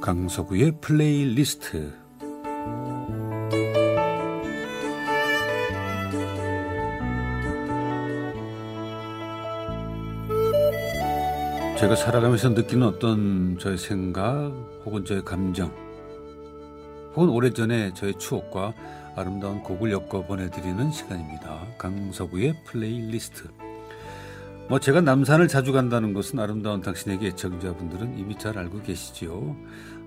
강석우의 플레이리스트 제가 살아가면서 느끼는 어떤 저의 생각 혹은 저의 감정 혹은 오래전에 저의 추억과 아름다운 곡을 엮어 보내드리는 시간입니다. 강석우의 플레이리스트 뭐 제가 남산을 자주 간다는 것은 아름다운 당신에게 애청자분들은 이미 잘 알고 계시지요.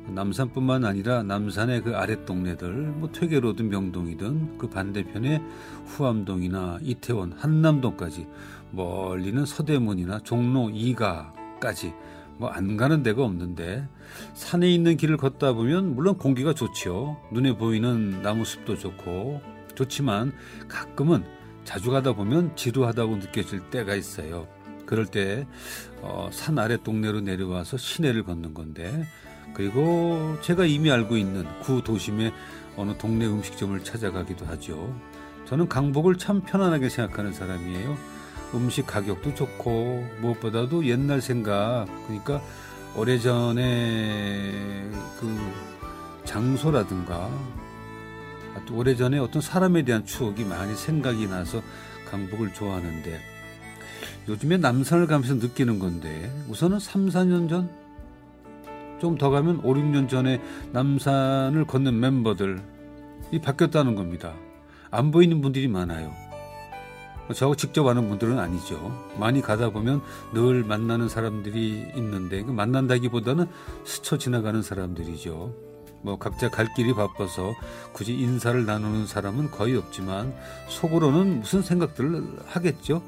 남산뿐만 아니라 남산의 그 아랫 동네들, 뭐 퇴계로든 명동이든 그 반대편에 후암동이나 이태원, 한남동까지 멀리는 서대문이나 종로 2가까지 뭐 안 가는 데가 없는데 산에 있는 길을 걷다 보면 물론 공기가 좋지요. 눈에 보이는 나무 숲도 좋고 좋지만 가끔은 자주 가다 보면 지루하다고 느껴질 때가 있어요. 그럴 때, 어, 산 아래 동네로 내려와서 시내를 걷는 건데, 그리고 제가 이미 알고 있는 구 도심의 어느 동네 음식점을 찾아가기도 하죠. 저는 강북을 참 편안하게 생각하는 사람이에요. 음식 가격도 좋고, 무엇보다도 옛날 생각, 그러니까 오래전에 그 장소라든가 오래전에 어떤 사람에 대한 추억이 많이 생각이 나서 강북을 좋아하는데 요즘에 남산을 가면서 느끼는 건데 우선은 3, 4년 전, 좀 더 가면 5, 6년 전에 남산을 걷는 멤버들이 바뀌었다는 겁니다. 안 보이는 분들이 많아요. 저하고 직접 아는 분들은 아니죠. 많이 가다 보면 늘 만나는 사람들이 있는데 그 만난다기보다는 스쳐 지나가는 사람들이죠. 뭐 각자 갈 길이 바빠서 굳이 인사를 나누는 사람은 거의 없지만 속으로는 무슨 생각들을 하겠죠.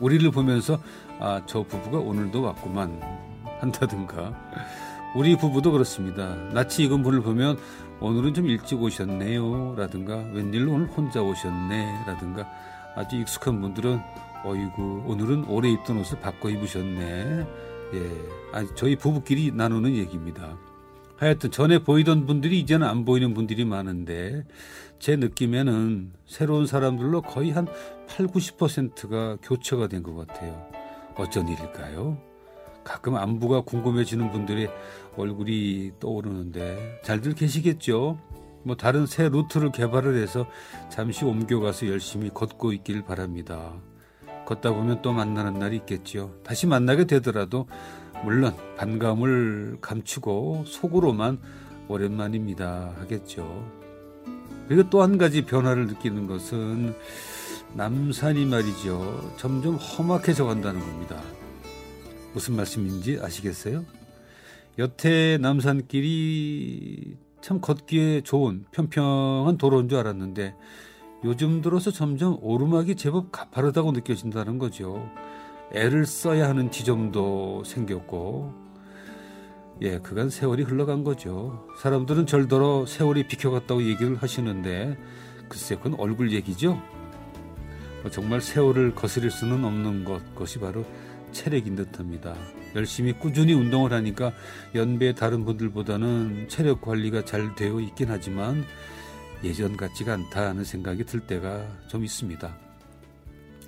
우리를 보면서 아, 저 부부가 오늘도 왔구만 한다든가. 우리 부부도 그렇습니다. 낯이 익은 분을 보면 오늘은 좀 일찍 오셨네요. 라든가 웬일로 오늘 혼자 오셨네. 라든가 아주 익숙한 분들은 어이구 오늘은 오래 입던 옷을 바꿔 입으셨네. 예, 아니, 저희 부부끼리 나누는 얘기입니다. 하여튼 전에 보이던 분들이 이제는 안 보이는 분들이 많은데 제 느낌에는 새로운 사람들로 거의 한 8, 90%가 교체가 된 것 같아요. 어쩐 일일까요? 가끔 안부가 궁금해지는 분들의 얼굴이 떠오르는데 잘들 계시겠죠? 뭐 다른 새 루트를 개발을 해서 잠시 옮겨가서 열심히 걷고 있길 바랍니다. 걷다 보면 또 만나는 날이 있겠죠. 다시 만나게 되더라도 물론 반감을 감추고 속으로만 오랜만입니다 하겠죠. 그리고 또 한 가지 변화를 느끼는 것은 남산이 말이죠. 점점 험악해져 간다는 겁니다. 무슨 말씀인지 아시겠어요? 여태 남산길이 참 걷기에 좋은 평평한 도로인 줄 알았는데 요즘 들어서 점점 오르막이 제법 가파르다고 느껴진다는 거죠. 애를 써야 하는 지점도 생겼고, 예, 그간 세월이 흘러간 거죠. 사람들은 절더러 세월이 비켜갔다고 얘기를 하시는데, 글쎄, 그건 얼굴 얘기죠? 뭐 정말 세월을 거스릴 수는 없는 것, 그것이 바로 체력인 듯 합니다. 열심히 꾸준히 운동을 하니까 연배 다른 분들보다는 체력 관리가 잘 되어 있긴 하지만 예전 같지가 않다는 생각이 들 때가 좀 있습니다.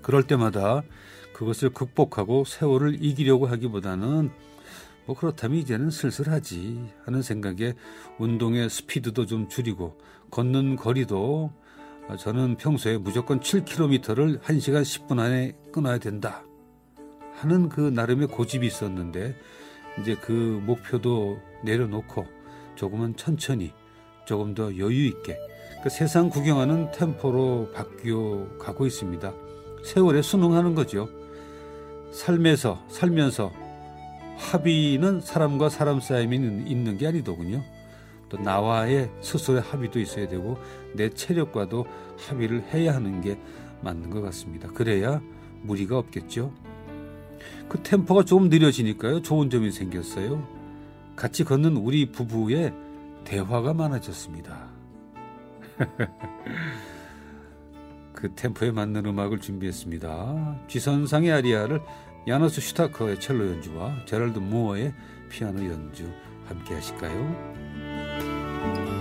그럴 때마다 그것을 극복하고 세월을 이기려고 하기보다는 뭐 그렇다면 이제는 슬슬하지 하는 생각에 운동의 스피드도 좀 줄이고 걷는 거리도 저는 평소에 무조건 7km를 1시간 10분 안에 끊어야 된다 하는 그 나름의 고집이 있었는데 이제 그 목표도 내려놓고 조금은 천천히 조금 더 여유 있게 그 세상 구경하는 템포로 바뀌어 가고 있습니다. 세월에 순응하는 거죠. 삶에서 살면서 합의는 사람과 사람 사이에 있는 게 아니더군요. 또 나와의 스스로의 합의도 있어야 되고 내 체력과도 합의를 해야 하는 게 맞는 것 같습니다. 그래야 무리가 없겠죠. 그 템포가 조금 느려지니까요. 좋은 점이 생겼어요. 같이 걷는 우리 부부의 대화가 많아졌습니다. 그 템포에 맞는 음악을 준비했습니다. 지선상의 아리아를 야노스 슈타커의 첼로 연주와 제랄드 무어의 피아노 연주 함께 하실까요?